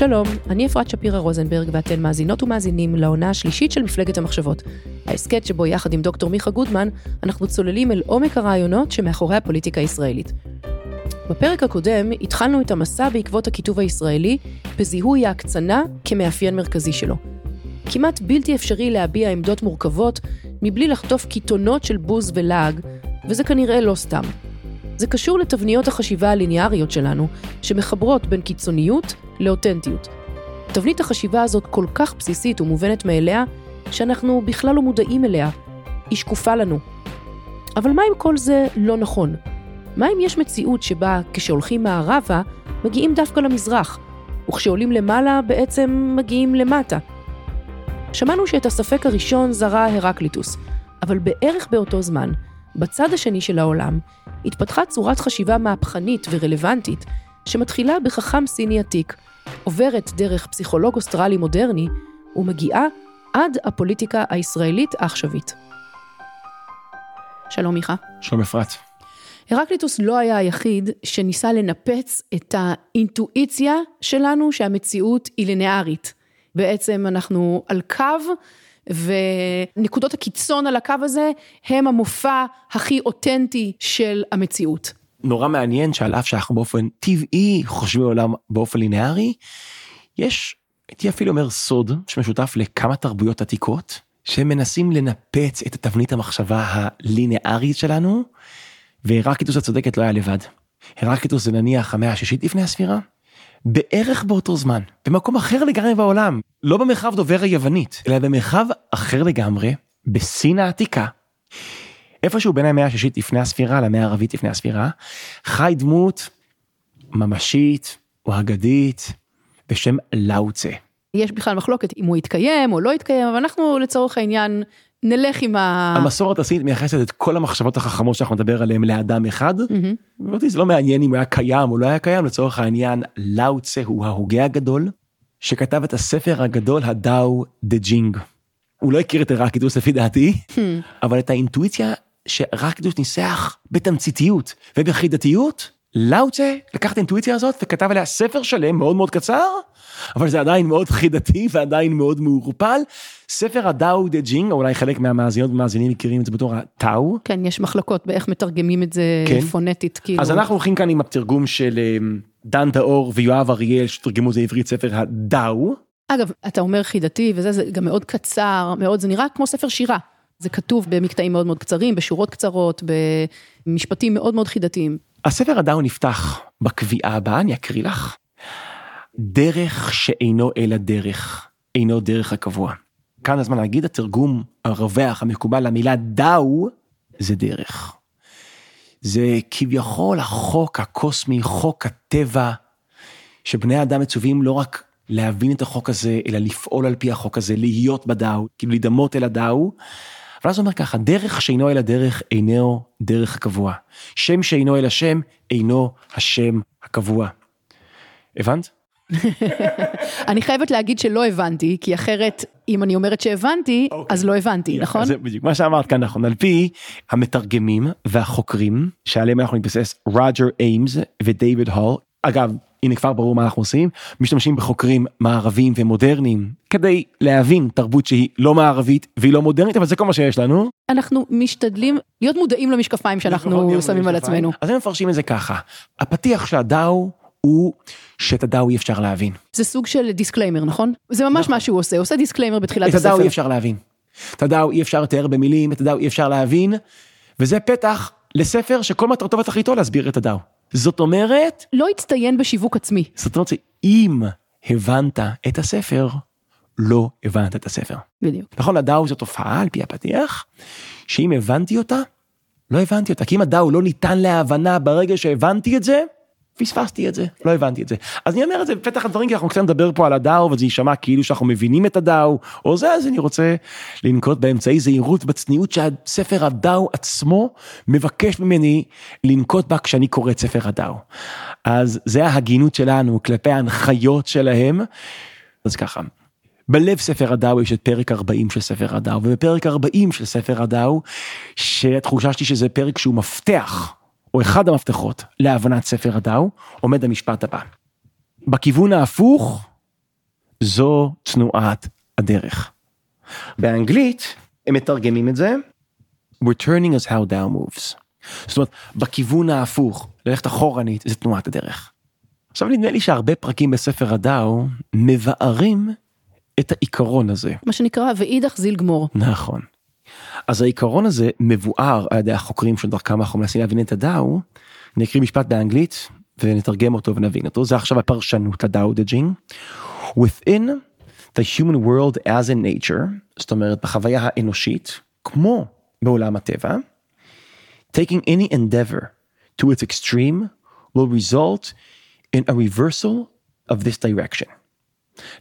שלום, אני אפרת שפירא רוזנברג ואתן מאזינות ומאזינים לעונה השלישית של מפלגת המחשבות. ההסכת שבו יחד עם דוקטור מיכה גודמן, אנחנו צוללים אל עומק הרעיונות שמאחורי הפוליטיקה הישראלית. בפרק הקודם התחלנו את המסע בעקבות הכיתוב הישראלי בזיהוי ההקצנה כמאפיין מרכזי שלו. כמעט בלתי אפשרי להביע עמדות מורכבות מבלי לחטוף קיתונות של בוז ולעג, וזה כנראה לא סתם. זה קשור לתבניות החשיבה הליניאריות שלנו, שמחברות בין קיצוניות לאותנטיות. תבנית החשיבה הזאת כל כך בסיסית ומובנת מאליה, שאנחנו בכלל לא מודעים אליה. היא שקופה לנו. אבל מה אם כל זה לא נכון? מה אם יש מציאות שבה כשהולכים מערבה, מגיעים דווקא למזרח, וכשעולים למעלה בעצם מגיעים למטה? שמענו שאת הספק הראשון זרע הרקליטוס, אבל בערך באותו זמן, בצד השני של העולם, התפתחה צורת חשיבה מהפכנית ורלוונטית, שמתחילה בחכם סיני עתיק, עוברת דרך פסיכולוג אוסטרלי מודרני, ומגיעה עד הפוליטיקה הישראלית העכשווית. שלום מיכה. שלום אפרת. הרקליטוס לא היה היחיד שניסה לנפץ את האינטואיציה שלנו שהמציאות היא לינארית. בעצם אנחנו על קו, ונקודות הקיצון על הקו הזה הם המופע הכי אותנטי של המציאות. נורא מעניין שעל אף שאנחנו באופן טבעי חושבים עולם באופן לינארי, יש, הייתי אפילו אומר סוד שמשותף לכמה תרבויות עתיקות, שמנסים לנפץ את תבנית המחשבה הלינארית שלנו, והרקיטוס הצודקת לא היה לבד. הרקיטוס זה נניח המאה השישית לפני הספירה, בערך באותו זמן, במקום אחר לגמרי בעולם, לא במרחב דובר היוונית, אלא במרחב אחר לגמרי, בסין העתיקה. איפשהו בין המאה השישית לפני הספירה למאה הערבית לפני הספירה, חי דמות ממשית או אגדית בשם לאוצה. יש בכלל מחלוקת אם הוא יתקיים או לא יתקיים, אבל אנחנו לצורך העניין נלך עם ה... המסורת הסינית מייחסת את כל המחשבות החכמות שאנחנו נדבר עליהן לאדם אחד. ואותי זה לא מעניין אם הוא היה קיים או לא היה קיים, לצורך העניין לאוצה הוא ההוגה הגדול, שכתב את הספר הגדול הדאו דה ג'ינג. הוא לא הכיר את הרקליטוס לפי דעתי, אבל את האינטואיציה שהרקליטוס ניסח בתמציתיות ובחידתיות, לאוצה לקח את האינטואיציה הזאת וכתב עליה ספר שלם מאוד מאוד קצר, אבל זה עדיין מאוד חידתי ועדיין מאוד מעורפל. ספר הדאו דה ג'ינג, או אולי חלק מהמאזינות ומאזינים מכירים את זה בתור הטאו. כן, יש מחלקות באיך מתרגמים את זה כן. פונטית, כאילו. אז אנחנו הולכים כאן עם התרגום של דן טאור ויואב אריאל, שתרגמו את זה עברית, ספר הדאו. אגב, אתה אומר חידתי וזה, זה גם מאוד קצר, מאוד, זה נראה כמו ספר שירה. זה כתוב במקטעים מאוד מאוד קצרים, בשורות קצרות, במשפטים מאוד מאוד חידתיים. הספר הדאו נפתח בקביעה הבאה, אני אקריא לך. דרך שאינו אלא דרך, אינו דרך הקבוע. כאן הזמן להגיד התרגום הרווח המקובל למילה דאו זה דרך. זה כביכול החוק הקוסמי, חוק הטבע, שבני אדם מצווים לא רק להבין את החוק הזה, אלא לפעול על פי החוק הזה, להיות בדאו, כאילו להידמות אל הדאו. אבל אז הוא אומר ככה, דרך שאינו אלא דרך, אינו דרך הקבוע. שם שאינו אלא שם, אינו השם הקבוע. הבנת? אני חייבת להגיד שלא הבנתי, כי אחרת, אם אני אומרת שהבנתי, okay. אז לא הבנתי, yeah, נכון? זה בדיוק מה שאמרת כאן נכון, על פי המתרגמים והחוקרים, שעליהם אנחנו נתבסס, רוג'ר איימס ודייוויד הול, אגב, הנה כבר ברור מה אנחנו עושים, משתמשים בחוקרים מערביים ומודרניים כדי להבין תרבות שהיא לא מערבית והיא לא מודרנית, אבל זה כל מה שיש לנו. אנחנו משתדלים להיות מודעים למשקפיים שאנחנו שמים על עצמנו. אז הם מפרשים את זה ככה, הפתיח של הדאו הוא שאת הדאו אי אפשר להבין. זה סוג של disclaimer, נכון? זה ממש נכון. מה שהוא עושה, הוא עושה disclaimer בתחילת הספר. את הדאו אי אפשר להבין. את הדאו אי אפשר לתאר במילים, את הדאו אי אפשר להבין, וזה פתח לספר שכל מטרתו ותכליתו להסביר את הדאו. זאת אומרת... לא הצטיין בשיווק עצמי. זאת אומרת שאם הבנת את הספר, לא הבנת את הספר. בדיוק. נכון, הדאו זו תופעה על פי הפתיח, שאם הבנתי אותה, לא הבנתי אותה, כי אם הדאו לא ניתן להבנה ברגע שהבנתי את זה, פספסתי את זה, לא הבנתי את זה. אז אני אומר את זה בפתח הדברים, כי אנחנו קצת נדבר פה על הדאו, וזה יישמע כאילו שאנחנו מבינים את הדאו, או זה, אז אני רוצה לנקוט באמצעי זהירות בצניעות שהספר הדאו עצמו מבקש ממני לנקוט בה כשאני קורא את ספר הדאו. אז זה ההגינות שלנו כלפי ההנחיות שלהם. אז ככה, בלב ספר הדאו יש את פרק 40 של ספר הדאו, ובפרק 40 של ספר הדאו, שהתחושה שלי שזה פרק שהוא מפתח, או אחד המפתחות להבנת ספר הדאו, עומד המשפט הבא. בכיוון ההפוך, זו תנועת הדרך. באנגלית, הם מתרגמים את זה, returning is how Tao moves. זאת אומרת, בכיוון ההפוך, ללכת אחורנית, זה תנועת הדרך. עכשיו נדמה לי שהרבה פרקים בספר הדאו מבארים את העיקרון הזה. מה שנקרא ואידך זיל גמור. נכון. אז העיקרון הזה מבואר על ידי החוקרים שדרכם אנחנו מנסים להבין את הדאו. אני אקריא משפט באנגלית ונתרגם אותו ונבין אותו זה עכשיו הפרשנות לדאו דה ג'ינג. within the human world as in nature זאת אומרת בחוויה האנושית כמו בעולם הטבע. taking any endeavor to its extreme will result in a reversal of this direction.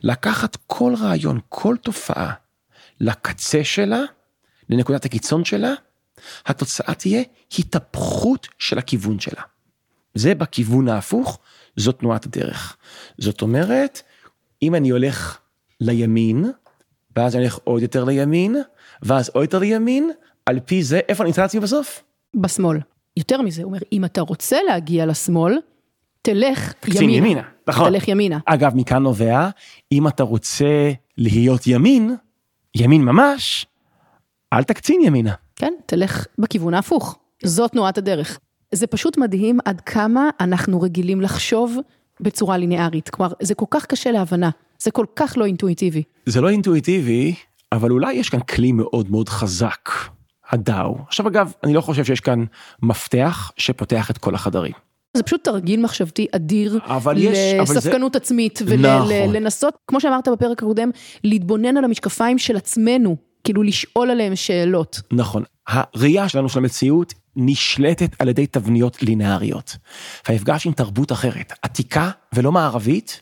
לקחת כל רעיון, כל תופעה, לקצה שלה, לנקודת הקיצון שלה, התוצאה תהיה התהפכות של הכיוון שלה. זה בכיוון ההפוך, זאת תנועת הדרך. זאת אומרת, אם אני הולך לימין, ואז אני הולך עוד יותר לימין, ואז עוד יותר לימין, על פי זה, איפה נמצא עצמי בסוף? בשמאל. יותר מזה, הוא אומר, אם אתה רוצה להגיע לשמאל, תלך ימינה. ימינה, נכון. תלך ימינה. אגב, מכאן נובע, אם אתה רוצה להיות ימין, ימין ממש, אל תקצין ימינה. כן, תלך בכיוון ההפוך. זו תנועת הדרך. זה פשוט מדהים עד כמה אנחנו רגילים לחשוב בצורה ליניארית. כלומר, זה כל כך קשה להבנה, זה כל כך לא אינטואיטיבי. זה לא אינטואיטיבי, אבל אולי יש כאן כלי מאוד מאוד חזק, הדאו. עכשיו אגב, אני לא חושב שיש כאן מפתח שפותח את כל החדרים. זה פשוט תרגיל מחשבתי אדיר יש- אבל זה- לספקנות עצמית נכון. ולנסות, כמו שאמרת בפרק הקודם, להתבונן על המשקפיים של עצמנו, כאילו לשאול עליהם שאלות. נכון, הראייה שלנו של המציאות נשלטת על ידי תבניות לינאריות. והמפגש עם תרבות אחרת, עתיקה ולא מערבית,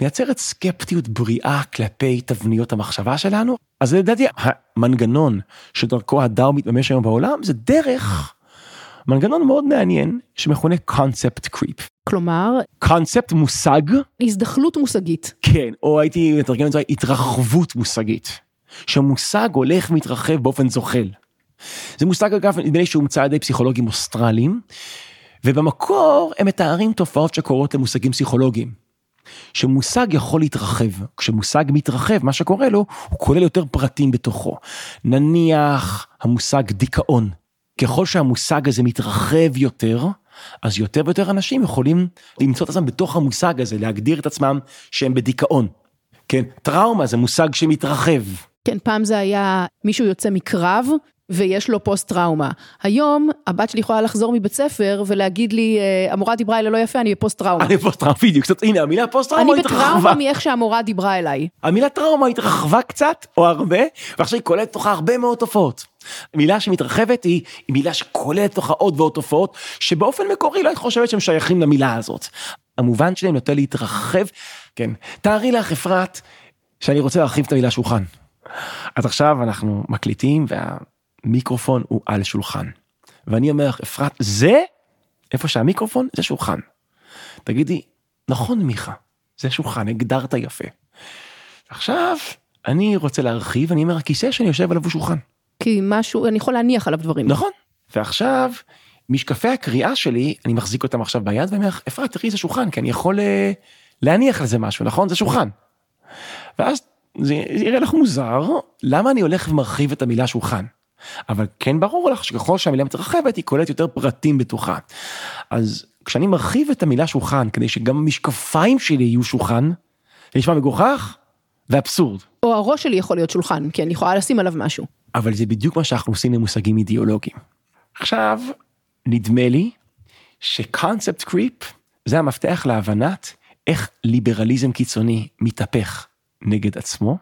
מייצרת סקפטיות בריאה כלפי תבניות המחשבה שלנו. אז לדעתי המנגנון שדרכו הדאו מתממש היום בעולם זה דרך מנגנון מאוד מעניין שמכונה קונספט קריפ. כלומר, קונספט מושג, הזדחלות מושגית. כן, או הייתי מתרגם את זה התרחבות מושגית. שהמושג הולך ומתרחב באופן זוחל. זה מושג אגב נדמה לי שהומצא על ידי פסיכולוגים אוסטרליים ובמקור הם מתארים תופעות שקורות למושגים פסיכולוגיים. שמושג יכול להתרחב, כשמושג מתרחב מה שקורה לו הוא כולל יותר פרטים בתוכו. נניח המושג דיכאון, ככל שהמושג הזה מתרחב יותר אז יותר ויותר אנשים יכולים למצוא את עצמם בתוך המושג הזה, להגדיר את עצמם שהם בדיכאון. כן, טראומה זה מושג שמתרחב. כן, פעם זה היה מישהו יוצא מקרב ויש לו פוסט טראומה. היום הבת שלי יכולה לחזור מבית ספר ולהגיד לי, "אה, המורה דיברה אליי לא יפה, אני בפוסט טראומה. אני פוסט טראומה, בדיוק, קצת, הנה המילה פוסט טראומה אני התרחבה. בטראומה מאיך שהמורה דיברה אליי. המילה טראומה התרחבה קצת או הרבה ועכשיו היא כוללת תוכה הרבה מאוד תופעות. מילה שמתרחבת היא, היא מילה שכוללת תוכה עוד ועוד תופעות שבאופן מקורי לא היית חושבת שהם שייכים למילה הזאת. המובן שלהם נוטה להתרחב. כן, תארי לך אפרת שאני רוצה להרחיב את המילה שולחן. אז עכשיו אנחנו מקליטים והמיקרופון הוא על שולחן. ואני אומר לך אפרת זה איפה שהמיקרופון זה שולחן. תגידי נכון מיכה זה שולחן הגדרת יפה. עכשיו אני רוצה להרחיב אני אומר הכיסא שאני יושב עליו הוא שולחן. כי משהו, אני יכול להניח עליו דברים. נכון. ועכשיו משקפי הקריאה שלי אני מחזיק אותם עכשיו ביד ואני אומר לך, אפרת תראי זה שולחן כי אני יכול אה, להניח על זה משהו נכון זה שולחן. ואז זה יראה לך מוזר למה אני הולך ומרחיב את המילה שולחן. אבל כן ברור לך שככל שהמילה מתרחבת היא כוללת יותר פרטים בתוכה. אז כשאני מרחיב את המילה שולחן כדי שגם המשקפיים שלי יהיו שולחן, זה נשמע מגוחך ואבסורד. או הראש שלי יכול להיות שולחן, כי אני יכולה לשים עליו משהו. אבל זה בדיוק מה שאנחנו עושים למושגים אידיאולוגיים. עכשיו, נדמה לי ש concept creep זה המפתח להבנת איך ליברליזם קיצוני מתהפך נגד עצמו,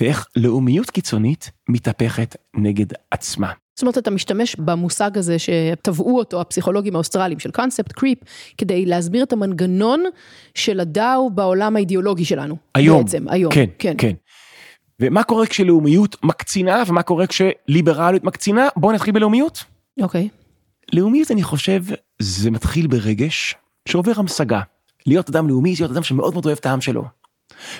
ואיך לאומיות קיצונית מתהפכת נגד עצמה. זאת אומרת, אתה משתמש במושג הזה שטבעו אותו הפסיכולוגים האוסטרליים של concept creep, כדי להסביר את המנגנון של הדאו בעולם האידיאולוגי שלנו. היום. בעצם, היום. כן, כן. כן. ומה קורה כשלאומיות מקצינה ומה קורה כשליברליות מקצינה? בואו נתחיל בלאומיות. אוקיי. לאומיות אני חושב זה מתחיל ברגש שעובר המשגה. להיות אדם לאומי זה להיות אדם שמאוד מאוד אוהב את העם שלו.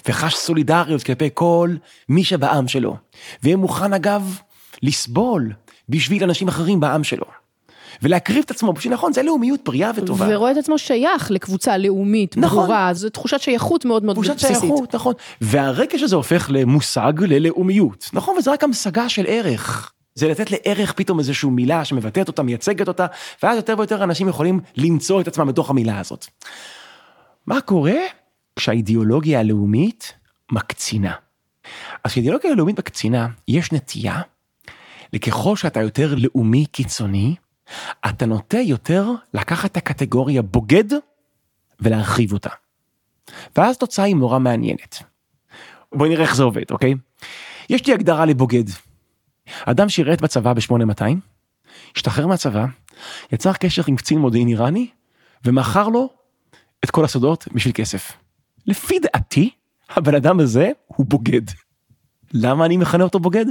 וחש סולידריות כלפי כל מי שבעם שלו. ויהיה מוכן אגב לסבול בשביל אנשים אחרים בעם שלו. ולהקריב את עצמו בשביל נכון זה לאומיות בריאה וטובה. ורואה את עצמו שייך לקבוצה לאומית נכון. ברורה, זו תחושת שייכות מאוד מאוד תחושת בסיסית. שייכות, נכון. והרגש הזה הופך למושג ללאומיות. נכון, וזה רק המשגה של ערך. זה לתת לערך פתאום איזושהי מילה שמבטאת אותה, מייצגת אותה, ואז יותר ויותר אנשים יכולים למצוא את עצמם בתוך המילה הזאת. מה קורה כשהאידיאולוגיה הלאומית מקצינה? אז כשהאידיאולוגיה הלאומית מקצינה, יש נטייה לככל שאתה יותר לאומי קיצוני, אתה נוטה יותר לקחת את הקטגוריה בוגד ולהרחיב אותה. ואז תוצאה היא נורא מעניינת. בואי נראה איך זה עובד, אוקיי? יש לי הגדרה לבוגד. אדם שירת בצבא ב-8200, השתחרר מהצבא, יצר קשר עם קצין מודיעין איראני, ומכר לו את כל הסודות בשביל כסף. לפי דעתי, הבן אדם הזה הוא בוגד. למה אני מכנה אותו בוגד?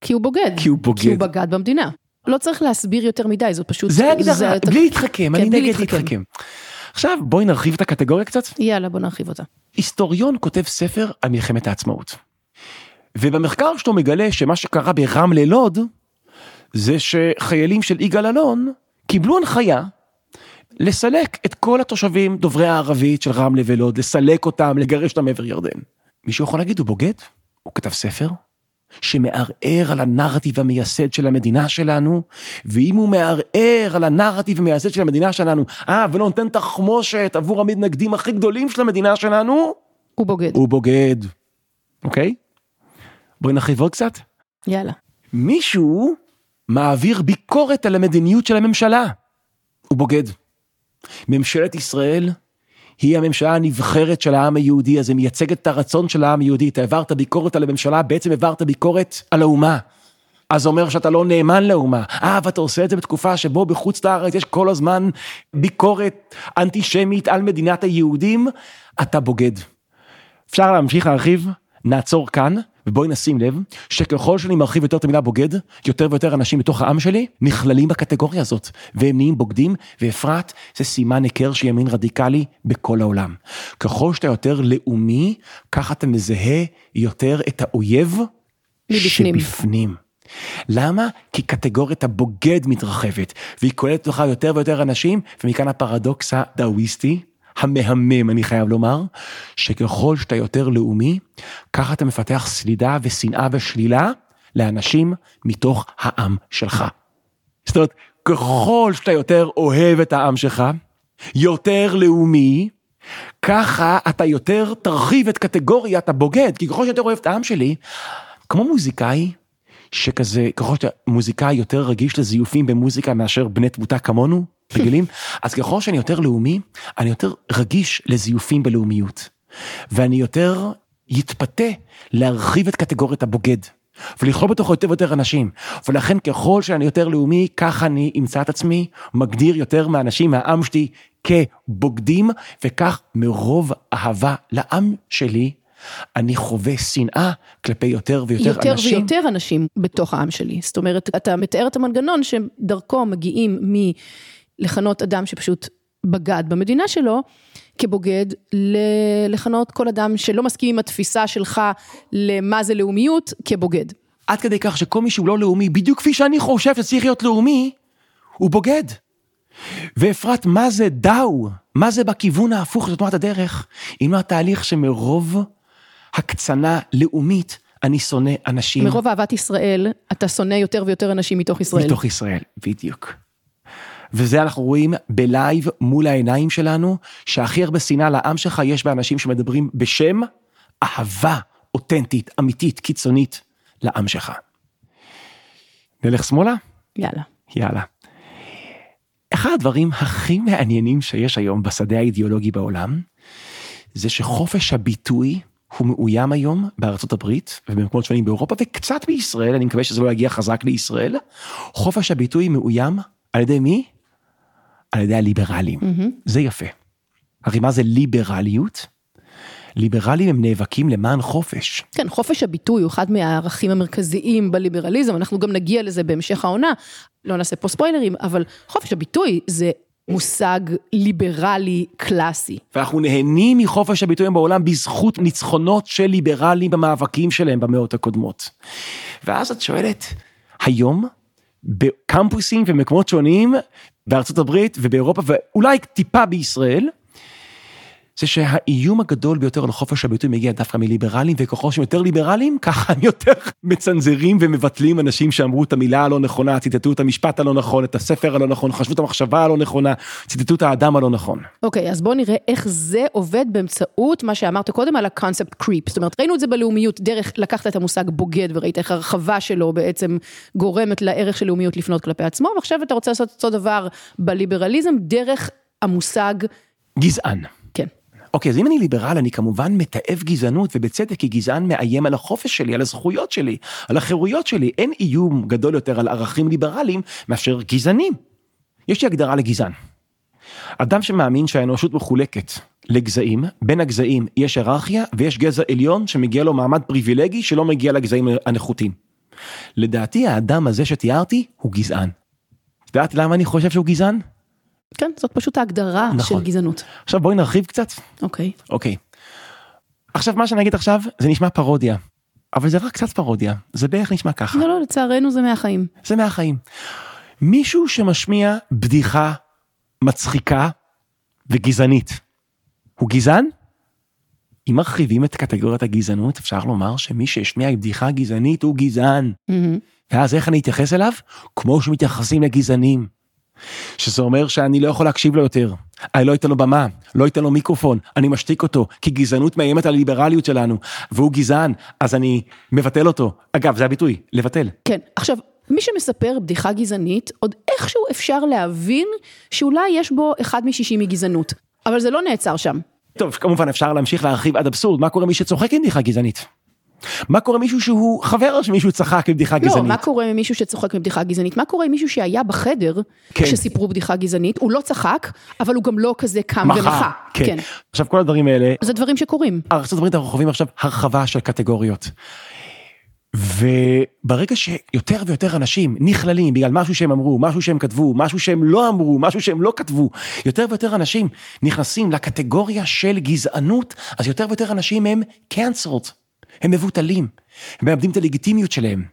כי הוא בוגד. כי הוא בוגד. כי הוא בגד במדינה. לא צריך להסביר יותר מדי, זו פשוט... זה הגדרה, בלי להתחכם, כן, אני נגד להתחכם. להתחכם. עכשיו בואי נרחיב את הקטגוריה קצת. יאללה, בוא נרחיב אותה. היסטוריון כותב ספר על מלחמת העצמאות. ובמחקר שלו מגלה שמה שקרה ברמלה לוד, זה שחיילים של יגאל אלון קיבלו הנחיה לסלק את כל התושבים דוברי הערבית של רמלה ולוד, לסלק אותם, לגרש אותם מעבר ירדן. מישהו יכול להגיד, הוא בוגד? הוא כתב ספר שמערער על הנרטיב המייסד של המדינה שלנו, ואם הוא מערער על הנרטיב המייסד של המדינה שלנו, אה, ולא נותן תחמושת עבור המתנגדים הכי גדולים של המדינה שלנו, הוא בוגד. הוא בוגד. אוקיי? בואי נרחיב עוד קצת. יאללה. מישהו מעביר ביקורת על המדיניות של הממשלה. הוא בוגד. ממשלת ישראל היא הממשלה הנבחרת של העם היהודי, אז היא מייצגת את הרצון של העם היהודי. אתה העברת ביקורת על הממשלה, בעצם העברת ביקורת על האומה. אז זה אומר שאתה לא נאמן לאומה. אה, ואתה עושה את זה בתקופה שבו בחוץ לארץ יש כל הזמן ביקורת אנטישמית על מדינת היהודים, אתה בוגד. אפשר להמשיך להרחיב? נעצור כאן, ובואי נשים לב, שככל שאני מרחיב יותר את המילה בוגד, יותר ויותר אנשים בתוך העם שלי נכללים בקטגוריה הזאת, והם נהיים בוגדים, ואפרת זה סימן היכר של ימין רדיקלי בכל העולם. ככל שאתה יותר לאומי, ככה אתה מזהה יותר את האויב מבפנים. שבפנים. למה? כי קטגוריית הבוגד מתרחבת, והיא כוללת לך יותר ויותר אנשים, ומכאן הפרדוקס הדאוויסטי, המהמם אני חייב לומר, שככל שאתה יותר לאומי, ככה אתה מפתח סלידה ושנאה ושלילה לאנשים מתוך העם שלך. זאת אומרת, ככל שאתה יותר אוהב את העם שלך, יותר לאומי, ככה אתה יותר תרחיב את קטגוריית הבוגד, כי ככל שיותר אוהב את העם שלי, כמו מוזיקאי, שכזה, ככל שהמוזיקאי יותר רגיש לזיופים במוזיקה מאשר בני תמותה כמונו, רגילים, אז ככל שאני יותר לאומי, אני יותר רגיש לזיופים בלאומיות. ואני יותר יתפתה להרחיב את קטגוריית הבוגד. ולכלול בתוכו יותר ויותר אנשים. ולכן ככל שאני יותר לאומי, ככה אני אמצא את עצמי, מגדיר יותר מהאנשים מהעם שלי כבוגדים, וכך מרוב אהבה לעם שלי, אני חווה שנאה כלפי יותר ויותר יותר אנשים. ויותר אנשים בתוך העם שלי. זאת אומרת, אתה מתאר את המנגנון שדרכו מגיעים מלכנות אדם שפשוט בגד במדינה שלו, כבוגד, לכנות כל אדם שלא מסכים עם התפיסה שלך למה זה לאומיות, כבוגד. עד כדי כך שכל מי שהוא לא לאומי, בדיוק כפי שאני חושב שצריך להיות לאומי, הוא בוגד. ואפרת, מה זה דאו? מה זה בכיוון ההפוך של תנועת הדרך? אם לא התהליך שמרוב הקצנה לאומית, אני שונא אנשים מרוב אהבת ישראל, אתה שונא יותר ויותר אנשים מתוך ישראל. מתוך ישראל, בדיוק. וזה אנחנו רואים בלייב מול העיניים שלנו, שהכי הרבה שנאה לעם שלך יש באנשים שמדברים בשם אהבה אותנטית, אמיתית, קיצונית לעם שלך. נלך שמאלה? יאללה. יאללה. אחד הדברים הכי מעניינים שיש היום בשדה האידיאולוגי בעולם, זה שחופש הביטוי הוא מאוים היום בארצות הברית ובמקומות שונים באירופה וקצת בישראל, אני מקווה שזה לא יגיע חזק לישראל. חופש הביטוי מאוים על ידי מי? על ידי הליברלים. Mm-hmm. זה יפה. הרי מה זה ליברליות? ליברלים הם נאבקים למען חופש. כן, חופש הביטוי הוא אחד מהערכים המרכזיים בליברליזם, אנחנו גם נגיע לזה בהמשך העונה, לא נעשה פה ספוילרים, אבל חופש הביטוי זה מושג ליברלי קלאסי. ואנחנו נהנים מחופש הביטוי בעולם בזכות ניצחונות של ליברלים במאבקים שלהם במאות הקודמות. ואז את שואלת, היום בקמפוסים ומקומות שונים בארצות הברית ובאירופה ואולי טיפה בישראל, זה שהאיום הגדול ביותר על חופש הביטוי מגיע דווקא מליברלים, וככל שהם יותר ליברלים, ככה הם יותר מצנזרים ומבטלים אנשים שאמרו את המילה הלא נכונה, ציטטו את המשפט הלא נכון, את הספר הלא נכון, חשבו את המחשבה הלא נכונה, ציטטו את האדם הלא נכון. אוקיי, okay, אז בואו נראה איך זה עובד באמצעות מה שאמרת קודם על הקונספט קריפ. זאת אומרת, ראינו את זה בלאומיות, דרך לקחת את המושג בוגד וראית איך הרחבה שלו בעצם גורמת לערך של לאומיות לפנות כלפי עצמו, ועכשיו אתה רוצה לעשות אותו דבר בליברליזם דרך המושג... גזען. אוקיי, אז אם אני ליברל, אני כמובן מתעב גזענות, ובצדק, כי גזען מאיים על החופש שלי, על הזכויות שלי, על החירויות שלי. אין איום גדול יותר על ערכים ליברליים מאשר גזענים. יש לי הגדרה לגזען. אדם שמאמין שהאנושות מחולקת לגזעים, בין הגזעים יש היררכיה ויש גזע עליון שמגיע לו מעמד פריבילגי שלא מגיע לגזעים הנחותים. לדעתי האדם הזה שתיארתי הוא גזען. את יודעת למה אני חושב שהוא גזען? כן, זאת פשוט ההגדרה נכון. של גזענות. עכשיו בואי נרחיב קצת. אוקיי. אוקיי. עכשיו מה שאני אגיד עכשיו זה נשמע פרודיה. אבל זה רק קצת פרודיה, זה בערך נשמע ככה. לא, לא, לצערנו זה מהחיים. זה מהחיים. מישהו שמשמיע בדיחה מצחיקה וגזענית, הוא גזען? אם מרחיבים את קטגוריית הגזענות, אפשר לומר שמי שהשמיע בדיחה גזענית הוא גזען. Mm-hmm. ואז איך אני אתייחס אליו? כמו שמתייחסים לגזענים. שזה אומר שאני לא יכול להקשיב לו יותר. אני לא אתן לו במה, לא אתן לו מיקרופון, אני משתיק אותו, כי גזענות מאיימת על הליברליות שלנו, והוא גזען, אז אני מבטל אותו. אגב, זה הביטוי, לבטל. כן, עכשיו, מי שמספר בדיחה גזענית, עוד איכשהו אפשר להבין שאולי יש בו אחד משישים מגזענות. אבל זה לא נעצר שם. טוב, כמובן אפשר להמשיך להרחיב עד אבסורד, מה קורה מי שצוחק עם בדיחה גזענית? מה קורה מישהו שהוא חבר שמישהו צחק עם בדיחה גזענית? לא, מה קורה עם מישהו שצוחק עם בדיחה גזענית? מה קורה עם מישהו שהיה בחדר כן. כשסיפרו בדיחה גזענית? הוא לא צחק, אבל הוא גם לא כזה קם ומחה. כן. כן. עכשיו כל הדברים האלה... זה דברים שקורים. ארצות הברית אנחנו חווים עכשיו הרחבה של קטגוריות. וברגע שיותר ויותר אנשים נכללים בגלל משהו שהם אמרו, משהו שהם כתבו, משהו שהם לא אמרו, משהו שהם לא כתבו, יותר ויותר אנשים נכנסים לקטגוריה של גזענות, אז יותר ויותר אנשים הם cancelled. הם מבוטלים, הם מאבדים את הלגיטימיות שלהם.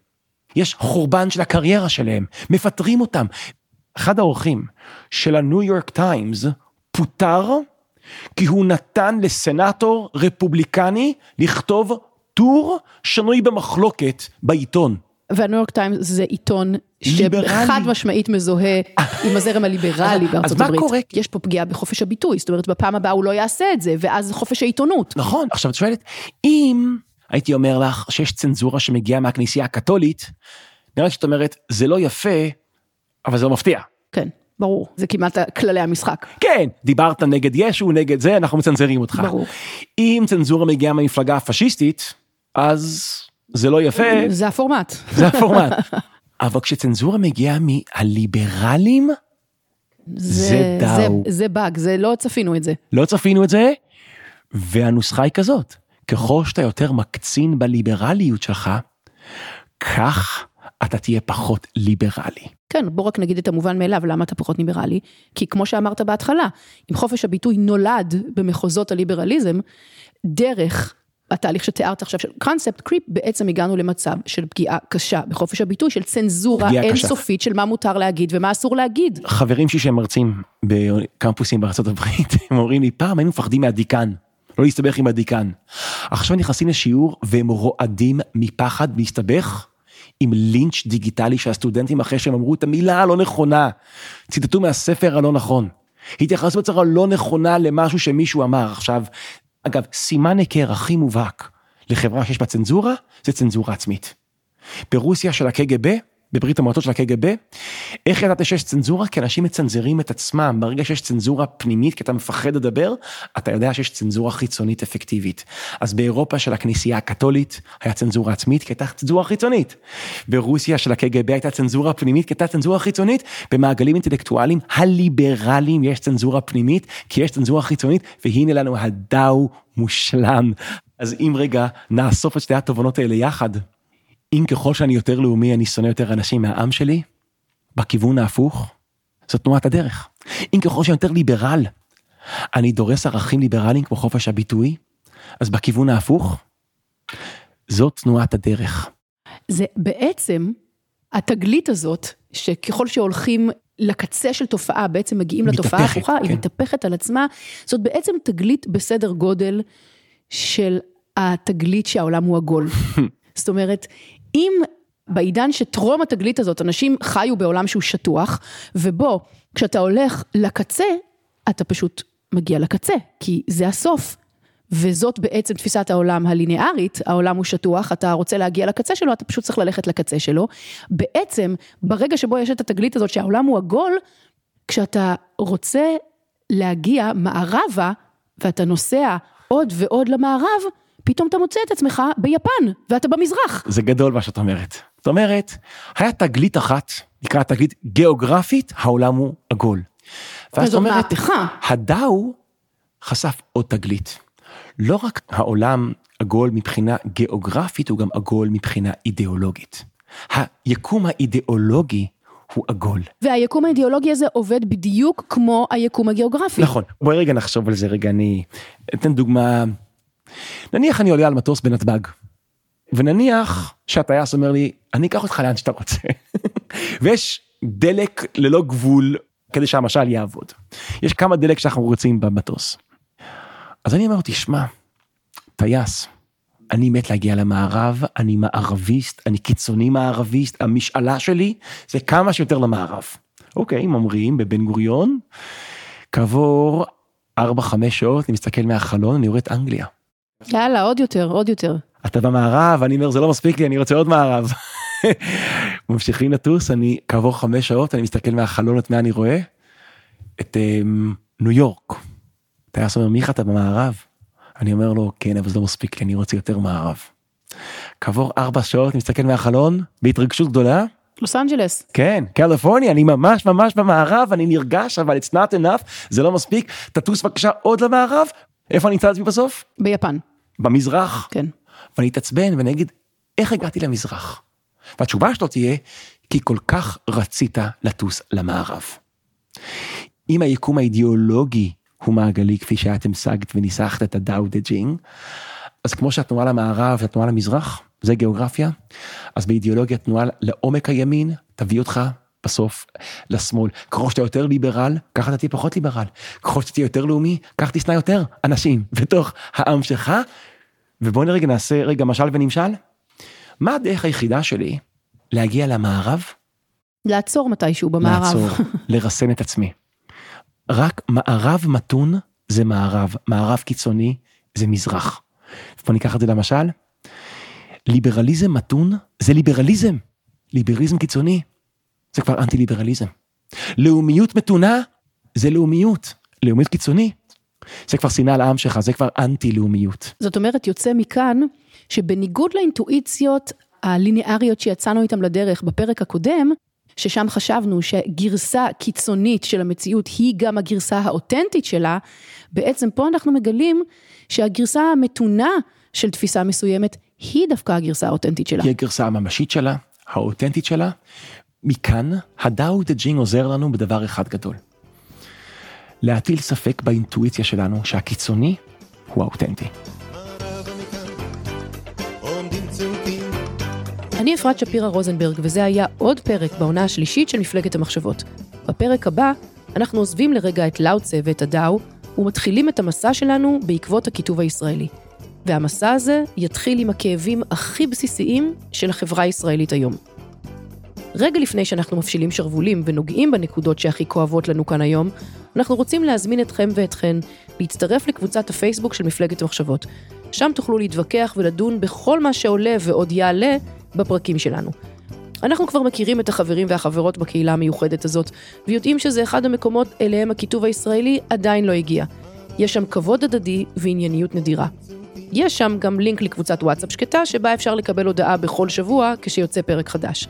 יש חורבן של הקריירה שלהם, מפטרים אותם. אחד העורכים של הניו יורק טיימס פוטר כי הוא נתן לסנאטור רפובליקני לכתוב טור שנוי במחלוקת בעיתון. והניו יורק טיימס זה עיתון שחד משמעית מזוהה עם הזרם הליברלי בארצות הברית. קורה? יש פה פגיעה בחופש הביטוי, זאת אומרת בפעם הבאה הוא לא יעשה את זה, ואז חופש העיתונות. נכון, עכשיו את שואלת, אם הייתי אומר לך שיש צנזורה שמגיעה מהכנסייה הקתולית, נראה לי שאת אומרת, זה לא יפה, אבל זה לא מפתיע. כן. ברור, זה כמעט כללי המשחק. כן, דיברת נגד ישו, נגד זה, אנחנו מצנזרים אותך. ברור. אם צנזורה מגיעה מהמפלגה הפשיסטית, אז זה לא יפה. זה הפורמט. זה הפורמט. אבל כשצנזורה מגיעה מהליברלים, זה, זה דאו. זה, זה באג, זה לא צפינו את זה. לא צפינו את זה, והנוסחה היא כזאת, ככל שאתה יותר מקצין בליברליות שלך, כך אתה תהיה פחות ליברלי. כן, בוא רק נגיד את המובן מאליו, למה אתה פחות ליברלי? כי כמו שאמרת בהתחלה, אם חופש הביטוי נולד במחוזות הליברליזם, דרך התהליך שתיארת עכשיו של קונספט קריפ, בעצם הגענו למצב של פגיעה קשה בחופש הביטוי, של צנזורה אינסופית של מה מותר להגיד ומה אסור להגיד. חברים שלי שהם מרצים בקמפוסים הברית, הם אומרים לי, פעם היינו מפחדים מהדיקן. לא להסתבך עם הדיקן. עכשיו נכנסים לשיעור והם רועדים מפחד להסתבך עם לינץ' דיגיטלי שהסטודנטים אחרי שהם אמרו את המילה הלא נכונה, ציטטו מהספר הלא נכון. התייחסו בצורה לא נכונה למשהו שמישהו אמר. עכשיו, אגב, סימן היכר הכי מובהק לחברה שיש בה צנזורה, זה צנזורה עצמית. ברוסיה של הקג"ב, בברית המועצות של הקג"ב. איך ידעת שיש צנזורה? כי אנשים מצנזרים את עצמם, ברגע שיש צנזורה פנימית, כי אתה מפחד לדבר, אתה יודע שיש צנזורה חיצונית אפקטיבית. אז באירופה של הכנסייה הקתולית היה צנזורה עצמית, כי הייתה צנזורה חיצונית. ברוסיה של הקג"ב הייתה צנזורה פנימית, כי הייתה צנזורה חיצונית. במעגלים אינטלקטואליים הליברליים יש צנזורה פנימית, כי יש צנזורה חיצונית, והנה לנו הדאו מושלם. אז אם רגע נאסוף את שתי התובנות האלה יחד, אם ככל שאני יותר לאומי אני שונא יותר אנשים מהעם שלי, בכיוון ההפוך, זו תנועת הדרך. אם ככל שאני יותר ליברל, אני דורס ערכים ליברליים כמו חופש הביטוי, אז בכיוון ההפוך, זאת תנועת הדרך. זה בעצם התגלית הזאת, שככל שהולכים לקצה של תופעה, בעצם מגיעים מתהפכת, לתופעה ההפוכה, כן. היא מתהפכת על עצמה, זאת בעצם תגלית בסדר גודל של התגלית שהעולם הוא עגול. זאת אומרת, אם בעידן שטרום התגלית הזאת, אנשים חיו בעולם שהוא שטוח, ובו, כשאתה הולך לקצה, אתה פשוט מגיע לקצה, כי זה הסוף. וזאת בעצם תפיסת העולם הליניארית, העולם הוא שטוח, אתה רוצה להגיע לקצה שלו, אתה פשוט צריך ללכת לקצה שלו. בעצם, ברגע שבו יש את התגלית הזאת שהעולם הוא עגול, כשאתה רוצה להגיע מערבה, ואתה נוסע עוד ועוד למערב, פתאום אתה מוצא את עצמך ביפן, ואתה במזרח. זה גדול מה שאת אומרת. זאת אומרת, היה תגלית אחת, נקרא תגלית גיאוגרפית, העולם הוא עגול. ואז זאת אומרת, מהפכה. הדאו חשף עוד תגלית. לא רק העולם עגול מבחינה גיאוגרפית, הוא גם עגול מבחינה אידיאולוגית. היקום האידיאולוגי הוא עגול. והיקום האידיאולוגי הזה עובד בדיוק כמו היקום הגיאוגרפי. נכון, בואי רגע נחשוב על זה רגע, אני אתן דוגמה. נניח אני עולה על מטוס בנתב"ג, ונניח שהטייס אומר לי, אני אקח אותך לאן שאתה רוצה. ויש דלק ללא גבול כדי שהמשל יעבוד. יש כמה דלק שאנחנו רוצים במטוס. אז אני אומר תשמע, טייס, אני מת להגיע למערב, אני מערביסט, אני קיצוני מערביסט, המשאלה שלי זה כמה שיותר למערב. אוקיי, ממריאים בבן גוריון, כעבור 4-5 שעות אני מסתכל מהחלון, אני רואה את אנגליה. יאללה, עוד יותר, עוד יותר. אתה במערב, אני אומר זה לא מספיק לי, אני רוצה עוד מערב. ממשיכים לטוס, אני כעבור חמש שעות, אני מסתכל מהחלון את מה אני רואה? את um, ניו יורק. טייס אומר, מיכה אתה במערב? אני אומר לו, כן, אבל זה לא מספיק לי, אני רוצה יותר מערב. כעבור ארבע שעות, אני מסתכל מהחלון, בהתרגשות גדולה, לוס אנג'לס. כן, קליפורניה, אני ממש ממש במערב, אני נרגש, אבל it's not enough, זה לא מספיק, תטוס בבקשה עוד למערב, איפה אני אמצא את עצמי בסוף? ביפן, במזרח. כן. ואני אתעצבן ואני אגיד, איך הגעתי למזרח? והתשובה שלו תהיה, כי כל כך רצית לטוס למערב. אם היקום האידיאולוגי הוא מעגלי, כפי שאת המשגת וניסחת את הדאו דה ג'ינג, אז כמו שהתנועה למערב והתנועה למזרח, זה גיאוגרפיה, אז באידיאולוגיה תנועה לעומק הימין, תביא אותך בסוף לשמאל. ככל שאתה יותר ליברל, ככה אתה תהיה פחות ליברל. ככל שאתה תהיה יותר לאומי, ככה תשנא יותר אנשים בתוך העם שלך. ובואו רגע נעשה רגע משל ונמשל. מה הדרך היחידה שלי להגיע למערב? לעצור מתישהו במערב. לעצור, לרסן את עצמי. רק מערב מתון זה מערב, מערב קיצוני זה מזרח. בוא ניקח את זה למשל. ליברליזם מתון זה ליברליזם. ליברליזם קיצוני זה כבר אנטי ליברליזם. לאומיות מתונה זה לאומיות. לאומיות קיצוני זה כבר שנאה לעם שלך, זה כבר אנטי לאומיות. זאת אומרת, יוצא מכאן שבניגוד לאינטואיציות הליניאריות שיצאנו איתם לדרך בפרק הקודם, ששם חשבנו שגרסה קיצונית של המציאות היא גם הגרסה האותנטית שלה, בעצם פה אנחנו מגלים שהגרסה המתונה של תפיסה מסוימת היא דווקא הגרסה האותנטית שלה. היא הגרסה הממשית שלה, האותנטית שלה. מכאן, הדאו דה ג'ינג עוזר לנו בדבר אחד גדול. להטיל ספק באינטואיציה שלנו שהקיצוני הוא האותנטי. אני אפרת שפירא רוזנברג, וזה היה עוד פרק בעונה השלישית של מפלגת המחשבות. בפרק הבא, אנחנו עוזבים לרגע את לאוצה ואת הדאו, ומתחילים את המסע שלנו בעקבות הכיתוב הישראלי. והמסע הזה יתחיל עם הכאבים הכי בסיסיים של החברה הישראלית היום. רגע לפני שאנחנו מפשילים שרוולים ונוגעים בנקודות שהכי כואבות לנו כאן היום, אנחנו רוצים להזמין אתכם ואתכן להצטרף לקבוצת הפייסבוק של מפלגת המחשבות. שם תוכלו להתווכח ולדון בכל מה שעולה ועוד יעלה בפרקים שלנו. אנחנו כבר מכירים את החברים והחברות בקהילה המיוחדת הזאת, ויודעים שזה אחד המקומות אליהם הכיתוב הישראלי עדיין לא הגיע. יש שם כבוד הדדי וענייניות נדירה. יש שם גם לינק לקבוצת וואטסאפ שקטה, שבה אפשר לקבל הודעה בכל שבוע כשיוצא פרק חדש.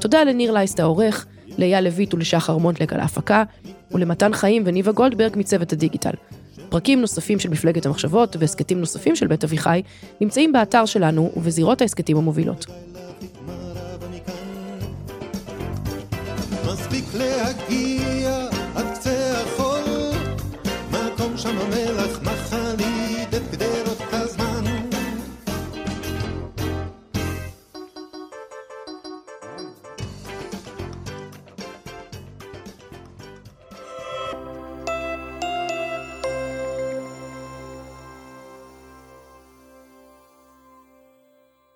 תודה לניר לייסט העורך, לאייל לויט ולשחר מונטלק על ההפקה, ולמתן חיים וניבה גולדברג מצוות הדיגיטל. פרקים נוספים של מפלגת המחשבות והסכתים נוספים של בית אביחי נמצאים באתר שלנו ובזירות ההסכתים המובילות.